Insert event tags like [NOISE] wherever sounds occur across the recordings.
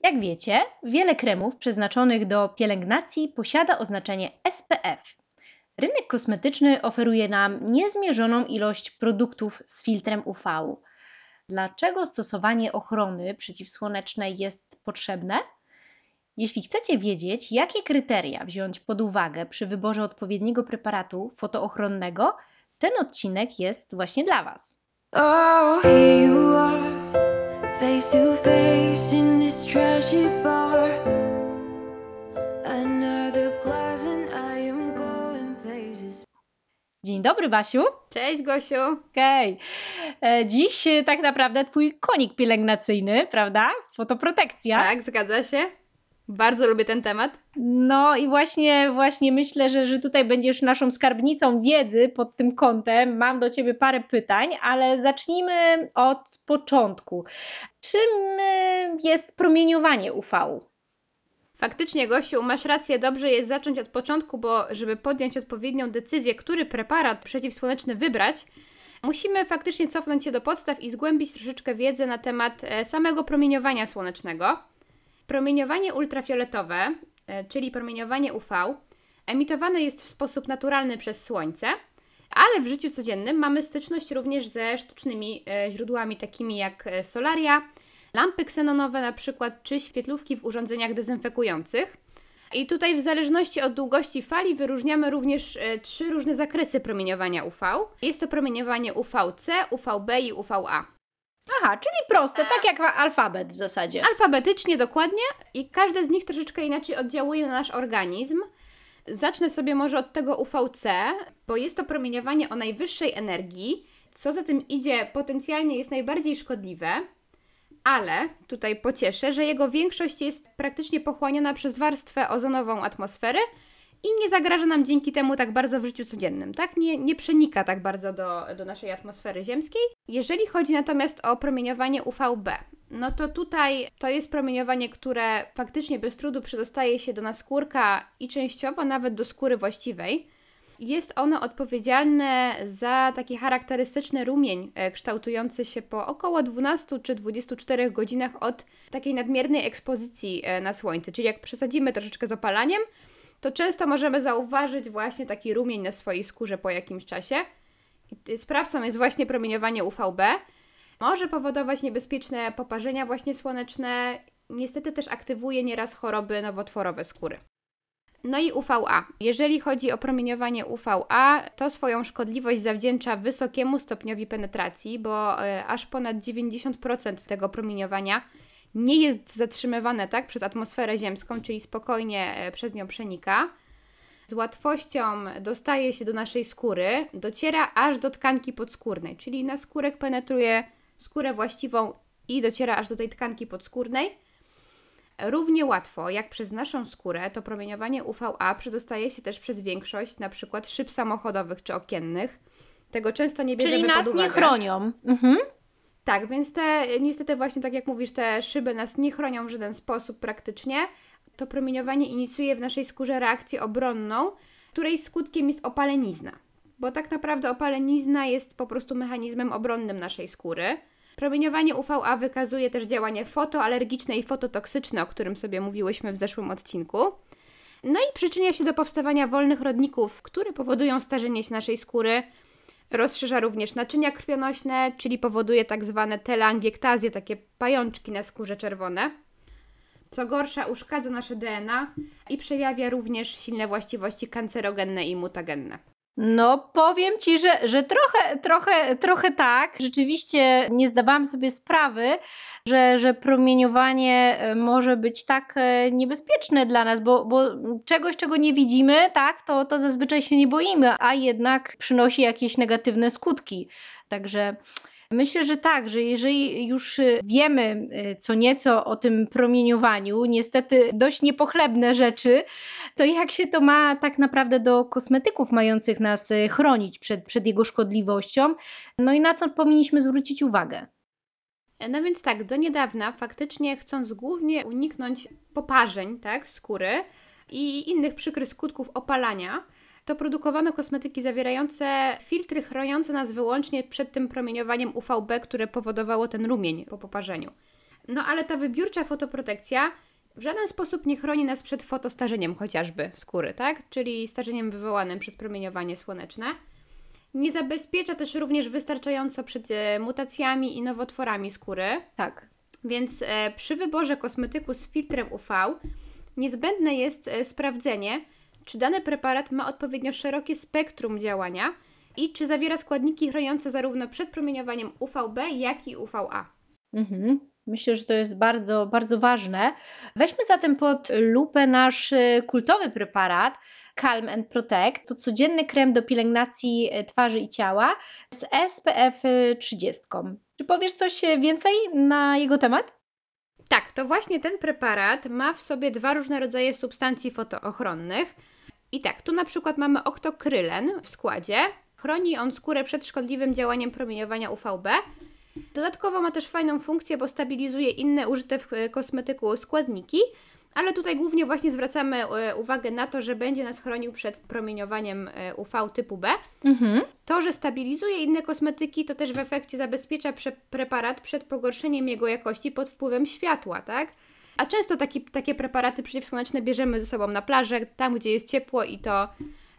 Jak wiecie, wiele kremów przeznaczonych do pielęgnacji posiada oznaczenie SPF. Rynek kosmetyczny oferuje nam niezmierzoną ilość produktów z filtrem UV. Dlaczego stosowanie ochrony przeciwsłonecznej jest potrzebne? Jeśli chcecie wiedzieć, jakie kryteria wziąć pod uwagę przy wyborze odpowiedniego preparatu fotoochronnego, ten odcinek jest właśnie dla Was. Oh, Dzień dobry, Basiu. Cześć, Gosiu. Okej. Okay. Dziś e, tak naprawdę Twój konik pielęgnacyjny, prawda? Fotoprotekcja. Tak, zgadza się. Bardzo lubię ten temat. No i właśnie, właśnie myślę, że, że tutaj będziesz naszą skarbnicą wiedzy pod tym kątem. Mam do Ciebie parę pytań, ale zacznijmy od początku. Czym y, jest promieniowanie UV? Faktycznie, Gosiu, masz rację, dobrze jest zacząć od początku, bo żeby podjąć odpowiednią decyzję, który preparat przeciwsłoneczny wybrać, musimy faktycznie cofnąć się do podstaw i zgłębić troszeczkę wiedzę na temat e, samego promieniowania słonecznego. Promieniowanie ultrafioletowe, e, czyli promieniowanie UV, emitowane jest w sposób naturalny przez Słońce, ale w życiu codziennym mamy styczność również ze sztucznymi e, źródłami takimi jak solaria, lampy ksenonowe na przykład, czy świetlówki w urządzeniach dezynfekujących. I tutaj w zależności od długości fali wyróżniamy również trzy różne zakresy promieniowania UV. Jest to promieniowanie UVC, UVB i UVA. Aha, czyli proste, tak jak alfabet w zasadzie. Alfabetycznie dokładnie i każde z nich troszeczkę inaczej oddziałuje na nasz organizm. Zacznę sobie może od tego UVC, bo jest to promieniowanie o najwyższej energii, co za tym idzie potencjalnie jest najbardziej szkodliwe, ale tutaj pocieszę, że jego większość jest praktycznie pochłaniana przez warstwę ozonową atmosfery i nie zagraża nam dzięki temu tak bardzo w życiu codziennym, tak? Nie, nie przenika tak bardzo do, do naszej atmosfery ziemskiej. Jeżeli chodzi natomiast o promieniowanie UVB, no to tutaj to jest promieniowanie, które faktycznie bez trudu przedostaje się do naskórka i częściowo nawet do skóry właściwej. Jest ono odpowiedzialne za taki charakterystyczny rumień e, kształtujący się po około 12 czy 24 godzinach od takiej nadmiernej ekspozycji e, na słońce. Czyli jak przesadzimy troszeczkę z opalaniem, to często możemy zauważyć właśnie taki rumień na swojej skórze po jakimś czasie. Sprawcą jest właśnie promieniowanie UVB. Może powodować niebezpieczne poparzenia właśnie słoneczne. Niestety też aktywuje nieraz choroby nowotworowe skóry. No i UVA. Jeżeli chodzi o promieniowanie UVA, to swoją szkodliwość zawdzięcza wysokiemu stopniowi penetracji, bo y, aż ponad 90% tego promieniowania nie jest zatrzymywane tak przez atmosferę ziemską, czyli spokojnie e, przez nią przenika. Z łatwością dostaje się do naszej skóry, dociera aż do tkanki podskórnej, czyli na skórek penetruje skórę właściwą i dociera aż do tej tkanki podskórnej. Równie łatwo jak przez naszą skórę, to promieniowanie UVA przedostaje się też przez większość na przykład szyb samochodowych czy okiennych. Tego często nie bierzemy Czyli nas pod uwagę. nie chronią. Mhm. Tak, więc te, niestety właśnie tak jak mówisz, te szyby nas nie chronią w żaden sposób praktycznie. To promieniowanie inicjuje w naszej skórze reakcję obronną, której skutkiem jest opalenizna. Bo tak naprawdę opalenizna jest po prostu mechanizmem obronnym naszej skóry. Promieniowanie UVA wykazuje też działanie fotoalergiczne i fototoksyczne, o którym sobie mówiłyśmy w zeszłym odcinku. No i przyczynia się do powstawania wolnych rodników, które powodują starzenie się naszej skóry, Rozszerza również naczynia krwionośne, czyli powoduje tak zwane telangiektazje, takie pajączki na skórze czerwone. Co gorsza, uszkadza nasze DNA i przejawia również silne właściwości kancerogenne i mutagenne. No, powiem ci, że, że trochę, trochę, trochę tak. Rzeczywiście nie zdawałam sobie sprawy, że, że promieniowanie e, może być tak e, niebezpieczne dla nas, bo, bo czegoś, czego nie widzimy, tak, to, to zazwyczaj się nie boimy, a jednak przynosi jakieś negatywne skutki. Także. Myślę, że tak, że jeżeli już wiemy co nieco o tym promieniowaniu, niestety dość niepochlebne rzeczy, to jak się to ma tak naprawdę do kosmetyków mających nas chronić przed, przed jego szkodliwością, no i na co powinniśmy zwrócić uwagę? No więc tak, do niedawna faktycznie chcąc głównie uniknąć poparzeń tak, skóry i innych przykrych skutków opalania, to produkowano kosmetyki zawierające filtry chroniące nas wyłącznie przed tym promieniowaniem UVB, które powodowało ten rumień po poparzeniu. No ale ta wybiórcza fotoprotekcja w żaden sposób nie chroni nas przed fotostarzeniem chociażby skóry, tak? Czyli starzeniem wywołanym przez promieniowanie słoneczne. Nie zabezpiecza też również wystarczająco przed e, mutacjami i nowotworami skóry. Tak. Więc e, przy wyborze kosmetyku z filtrem UV niezbędne jest e, sprawdzenie, czy dany preparat ma odpowiednio szerokie spektrum działania i czy zawiera składniki chroniące zarówno przed promieniowaniem UVB, jak i UVA. Mhm. Myślę, że to jest bardzo, bardzo ważne. Weźmy zatem pod lupę nasz y, kultowy preparat Calm and Protect. To codzienny krem do pielęgnacji y, twarzy i ciała z SPF 30. Czy powiesz coś więcej na jego temat? Tak, to właśnie ten preparat ma w sobie dwa różne rodzaje substancji fotoochronnych. I tak, tu na przykład mamy oktokrylen w składzie. Chroni on skórę przed szkodliwym działaniem promieniowania UVB. Dodatkowo ma też fajną funkcję, bo stabilizuje inne użyte w kosmetyku składniki, ale tutaj głównie właśnie zwracamy e, uwagę na to, że będzie nas chronił przed promieniowaniem e, UV typu B. Mhm. To, że stabilizuje inne kosmetyki, to też w efekcie zabezpiecza preparat przed pogorszeniem jego jakości pod wpływem światła, tak? A często taki, takie preparaty przeciwsłoneczne bierzemy ze sobą na plażę, tam gdzie jest ciepło i to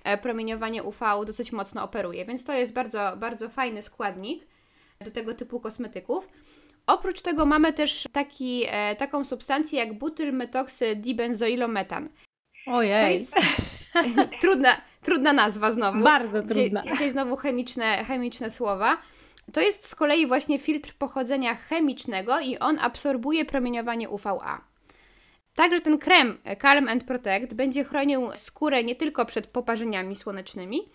e, promieniowanie UV dosyć mocno operuje, więc to jest bardzo, bardzo fajny składnik do tego typu kosmetyków. Oprócz tego mamy też taki, e, taką substancję jak butylmetoxydibenzoilometan. Ojej. To jest [LAUGHS] trudna, trudna nazwa znowu. Bardzo trudna. Dzisiaj, dzisiaj znowu chemiczne, chemiczne słowa. To jest z kolei właśnie filtr pochodzenia chemicznego i on absorbuje promieniowanie UVA. Także ten krem Calm and Protect będzie chronił skórę nie tylko przed poparzeniami słonecznymi,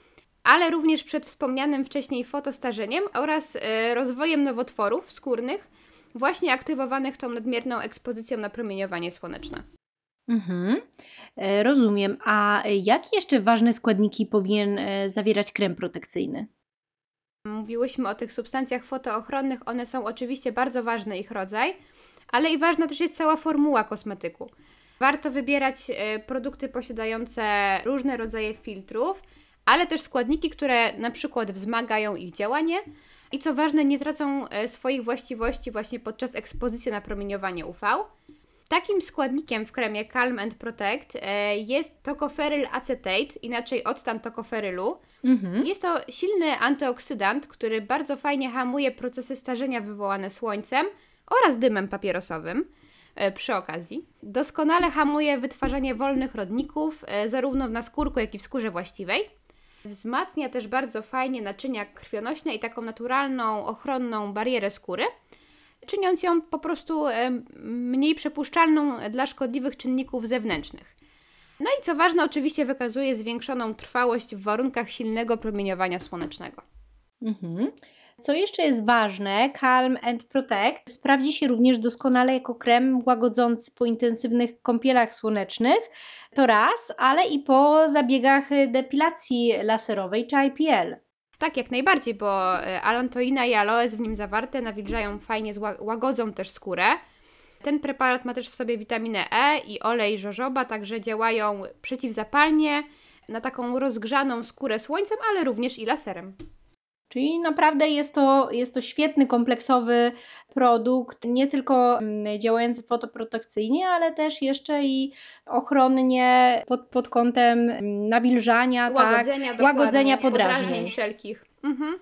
ale również przed wspomnianym wcześniej fotostarzeniem oraz e, rozwojem nowotworów skórnych, właśnie aktywowanych tą nadmierną ekspozycją na promieniowanie słoneczne. Mhm, e, rozumiem. A jakie jeszcze ważne składniki powinien e, zawierać krem protekcyjny? Mówiłyśmy o tych substancjach fotoochronnych, one są oczywiście bardzo ważny ich rodzaj, ale i ważna też jest cała formuła kosmetyku. Warto wybierać produkty posiadające różne rodzaje filtrów, ale też składniki, które na przykład wzmagają ich działanie i co ważne, nie tracą e, swoich właściwości właśnie podczas ekspozycji na promieniowanie UV. Takim składnikiem w kremie Calm and Protect e, jest tokoferyl acetate, inaczej octan tokoferylu. Mhm. Jest to silny antyoksydant, który bardzo fajnie hamuje procesy starzenia wywołane słońcem oraz dymem papierosowym e, przy okazji. Doskonale hamuje wytwarzanie wolnych rodników, zarówno w naskórku, jak i w skórze właściwej. Wzmacnia też bardzo fajnie naczynia krwionośne i taką naturalną, ochronną barierę skóry, czyniąc ją po prostu mniej przepuszczalną dla szkodliwych czynników zewnętrznych. No i co ważne, oczywiście wykazuje zwiększoną trwałość w warunkach silnego promieniowania słonecznego. Mhm. Co jeszcze jest ważne, Calm and Protect sprawdzi się również doskonale jako krem łagodzący po intensywnych kąpielach słonecznych, to raz, ale i po zabiegach depilacji laserowej czy IPL. Tak, jak najbardziej, bo e, alantoina i aloes w nim zawarte nawilżają fajnie, łagodzą też skórę. Ten preparat ma też w sobie witaminę E i olej żożoba, także działają przeciwzapalnie na taką rozgrzaną skórę słońcem, ale również i laserem. Czyli naprawdę jest to, jest to świetny, kompleksowy produkt, nie tylko mm, działający fotoprotekcyjnie, ale też jeszcze i ochronnie pod, pod kątem mm, nawilżania, łagodzenia, tak, łagodzenia podrażnień. podrażnień wszelkich. Mhm.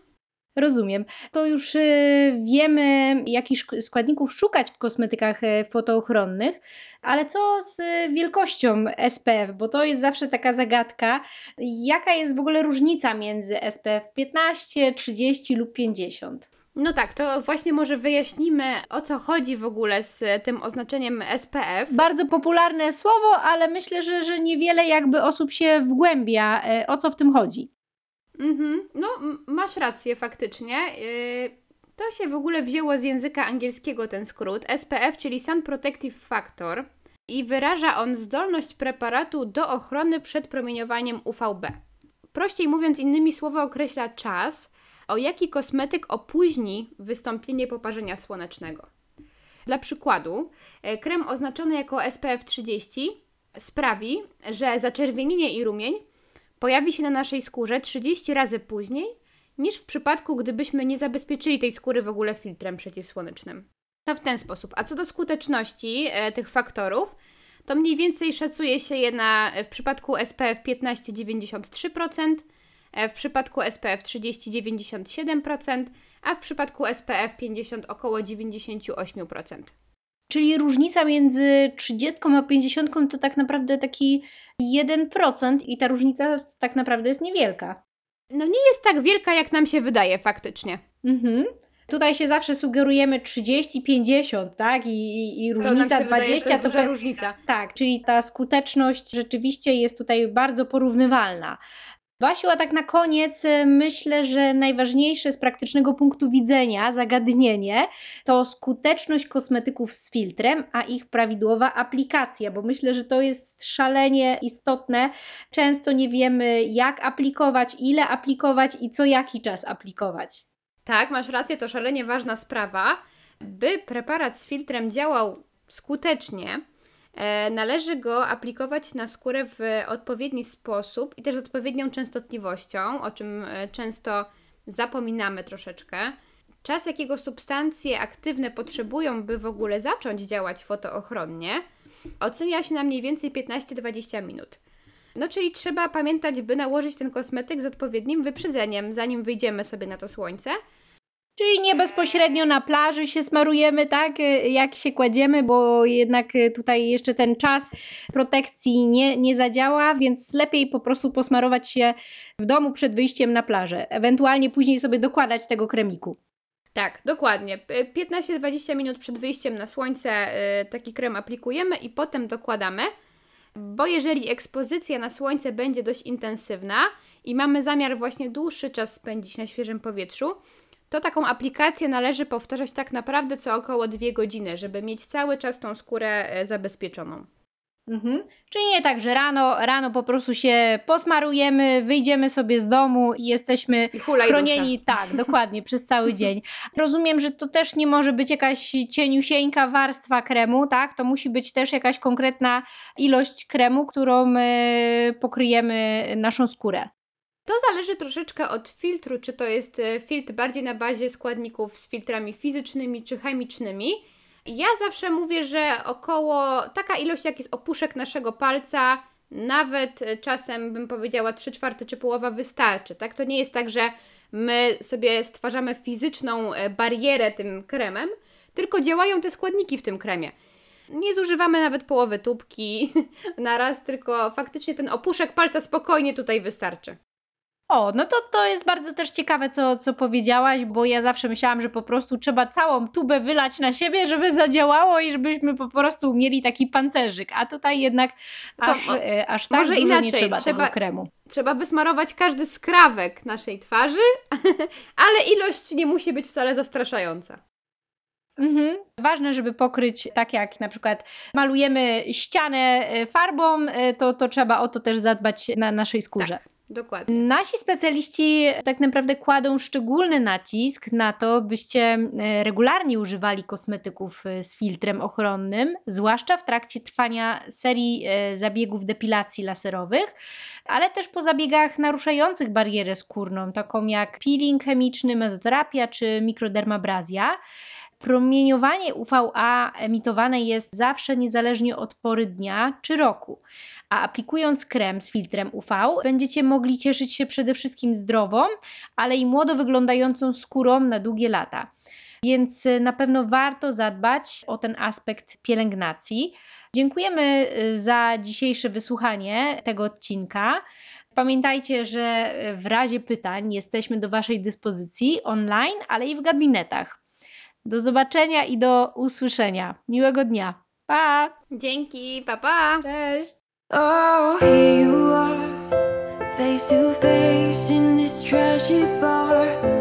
Rozumiem. To już y, wiemy, jakich składników szukać w kosmetykach y, fotoochronnych, ale co z wielkością SPF? Bo to jest zawsze taka zagadka. Jaka jest w ogóle różnica między SPF 15, 30 lub 50? No tak, to właśnie może wyjaśnimy, o co chodzi w ogóle z tym oznaczeniem SPF. Bardzo popularne słowo, ale myślę, że, że niewiele jakby osób się wgłębia, y, o co w tym chodzi. Mhm, no masz rację faktycznie. Yy, to się w ogóle wzięło z języka angielskiego ten skrót SPF, czyli Sun Protective Factor i wyraża on zdolność preparatu do ochrony przed promieniowaniem UVB. Prościej mówiąc, innymi słowy określa czas, o jaki kosmetyk opóźni wystąpienie poparzenia słonecznego. Dla przykładu, e, krem oznaczony jako SPF 30 sprawi, że zaczerwienienie i rumień pojawi się na naszej skórze 30 razy później niż w przypadku, gdybyśmy nie zabezpieczyli tej skóry w ogóle filtrem przeciwsłonecznym. To w ten sposób. A co do skuteczności e, tych faktorów, to mniej więcej szacuje się je na, w przypadku SPF 15 93%, e, w przypadku SPF 30 97%, a w przypadku SPF 50 około 98%. Czyli różnica między 30 a 50 to tak naprawdę taki 1% i ta różnica tak naprawdę jest niewielka. No nie jest tak wielka, jak nam się wydaje faktycznie. Mhm. Tutaj się zawsze sugerujemy 30, 50, tak? I, i, i różnica to 20 wydaje, to, to różnica. Tak, czyli ta skuteczność rzeczywiście jest tutaj bardzo porównywalna. Basiu, a tak na koniec y, myślę, że najważniejsze z praktycznego punktu widzenia zagadnienie to skuteczność kosmetyków z filtrem, a ich prawidłowa aplikacja, bo myślę, że to jest szalenie istotne. Często nie wiemy, jak aplikować, ile aplikować i co jaki czas aplikować. Tak, masz rację, to szalenie ważna sprawa. By preparat z filtrem działał skutecznie, należy go aplikować na skórę w odpowiedni sposób i też z odpowiednią częstotliwością, o czym e, często zapominamy troszeczkę. Czas, jakiego substancje aktywne potrzebują, by w ogóle zacząć działać fotoochronnie, ocenia się na mniej więcej 15-20 minut. No, czyli trzeba pamiętać, by nałożyć ten kosmetyk z odpowiednim wyprzedzeniem, zanim wyjdziemy sobie na to słońce. Czyli nie bezpośrednio na plaży się smarujemy, tak, jak się kładziemy, bo jednak tutaj jeszcze ten czas protekcji nie, nie zadziała, więc lepiej po prostu posmarować się w domu przed wyjściem na plażę. Ewentualnie później sobie dokładać tego kremiku. Tak, dokładnie. 15-20 minut przed wyjściem na słońce y, taki krem aplikujemy i potem dokładamy bo jeżeli ekspozycja na słońce będzie dość intensywna i mamy zamiar właśnie dłuższy czas spędzić na świeżym powietrzu, to taką aplikację należy powtarzać tak naprawdę co około 2 godziny, żeby mieć cały czas tą skórę e, zabezpieczoną. Mhm. Czyli nie tak, że rano, rano po prostu się posmarujemy, wyjdziemy sobie z domu i jesteśmy I chronieni, tak, [LAUGHS] dokładnie, przez cały dzień. Rozumiem, że to też nie może być jakaś cieniusieńka warstwa kremu, tak? To musi być też jakaś konkretna ilość kremu, którą y, pokryjemy naszą skórę. To zależy troszeczkę od filtru, czy to jest e, filtr bardziej na bazie składników z filtrami fizycznymi czy chemicznymi. Ja zawsze mówię, że około taka ilość, jak jest opuszek naszego palca, nawet e, czasem bym powiedziała 3 czwarte czy połowa wystarczy. Tak? To nie jest tak, że my sobie stwarzamy fizyczną e, barierę tym kremem, tylko działają te składniki w tym kremie. Nie zużywamy nawet połowy tubki [LAUGHS] na raz, tylko faktycznie ten opuszek palca spokojnie tutaj wystarczy. O, no to to jest bardzo też ciekawe, co, co powiedziałaś, bo ja zawsze myślałam, że po prostu trzeba całą tubę wylać na siebie, żeby zadziałało i żebyśmy po prostu mieli taki pancerzyk, a tutaj jednak aż, to, e, aż tak dużo inaczej. nie trzeba, trzeba tego kremu. Trzeba wysmarować każdy skrawek naszej twarzy, [LAUGHS] ale ilość nie musi być wcale zastraszająca. Mhm. Ważne, żeby pokryć, tak jak na przykład malujemy ścianę e, farbą, e, to, to trzeba o to też zadbać na naszej skórze. Tak. Dokładnie. Nasi specjaliści tak naprawdę kładą szczególny nacisk na to, byście e, regularnie używali kosmetyków e, z filtrem ochronnym, zwłaszcza w trakcie trwania serii e, zabiegów depilacji laserowych, ale też po zabiegach naruszających barierę skórną, taką jak peeling chemiczny, mezoterapia czy mikrodermabrazja. Promieniowanie UVA emitowane jest zawsze niezależnie od pory dnia czy roku a aplikując krem z filtrem UV, będziecie mogli cieszyć się przede wszystkim zdrową, ale i młodo wyglądającą skórą na długie lata. Więc y, na pewno warto zadbać o ten aspekt pielęgnacji. Dziękujemy y, za dzisiejsze wysłuchanie tego odcinka. Pamiętajcie, że y, w razie pytań jesteśmy do Waszej dyspozycji online, ale i w gabinetach. Do zobaczenia i do usłyszenia. Miłego dnia. Pa! Dzięki, pa pa! Cześć! Oh, here you are, face to face in this trashy bar.